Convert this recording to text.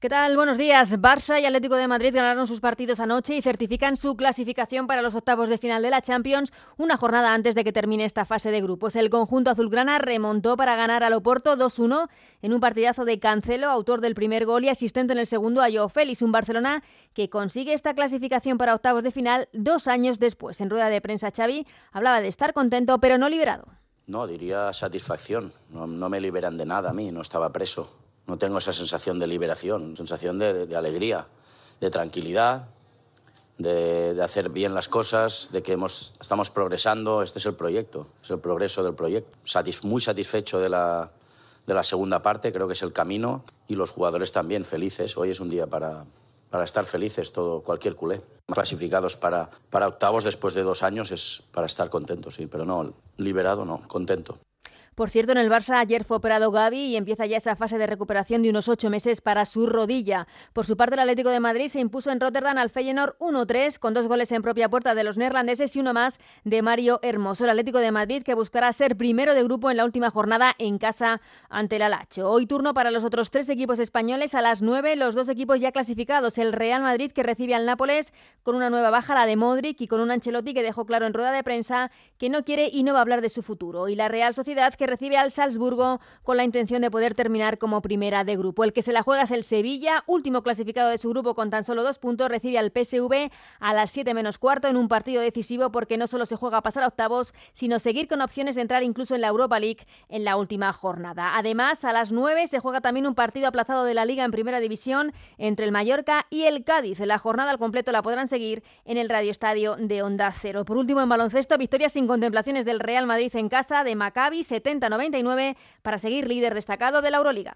¿Qué tal? Buenos días. Barça y Atlético de Madrid ganaron sus partidos anoche y certifican su clasificación para los octavos de final de la Champions una jornada antes de que termine esta fase de grupos. El conjunto azulgrana remontó para ganar al Oporto 2-1 en un partidazo de Cancelo, autor del primer gol y asistente en el segundo a Joao Félix, un Barcelona que consigue esta clasificación para octavos de final dos años después. En rueda de prensa Xavi hablaba de estar contento pero no liberado. No, diría satisfacción. No, no me liberan de nada a mí, no estaba preso no tengo esa sensación de liberación, sensación de, alegría, de tranquilidad, de, hacer bien las cosas, de que hemos, estamos progresando. Este es el proyecto, es el progreso del proyecto. muy satisfecho de la, de la segunda parte, creo que es el camino, y los jugadores también felices. Hoy es un día para, para estar felices, todo, cualquier culé. Clasificados para, para octavos después de dos años es para estar contentos, sí, pero no, liberado no, contento. Por cierto, en el Barça ayer fue operado Gaby y empieza ya esa fase de recuperación de unos ocho meses para su rodilla. Por su parte, el Atlético de Madrid se impuso en Rotterdam al Feyenoord 1-3 con dos goles en propia puerta de los neerlandeses y uno más de Mario Hermoso. El Atlético de Madrid que buscará ser primero de grupo en la última jornada en casa ante el Alacho. Hoy turno para los otros tres equipos españoles a las nueve, los dos equipos ya clasificados. El Real Madrid que recibe al Nápoles con una nueva baja, la de Modric y con un Ancelotti que dejó claro en rueda de prensa que no quiere y no va a hablar de su futuro. Y la Real Sociedad que recibe al Salzburgo con la intención de poder terminar como primera de grupo. El que se la juega es el Sevilla, último clasificado de su grupo con tan solo dos puntos, recibe al PSV a las 7 menos cuarto en un partido decisivo porque no solo se juega a pasar a octavos, sino seguir con opciones de entrar incluso en la Europa League en la última jornada. Además, a las 9 se juega también un partido aplazado de la Liga en Primera División entre el Mallorca y el Cádiz. La jornada al completo la podrán seguir en el Radio Estadio de Onda Cero. Por último, en baloncesto, victoria sin contemplaciones del Real Madrid en casa de Maccabi 70-90 para seguir líder destacado de la Euroliga.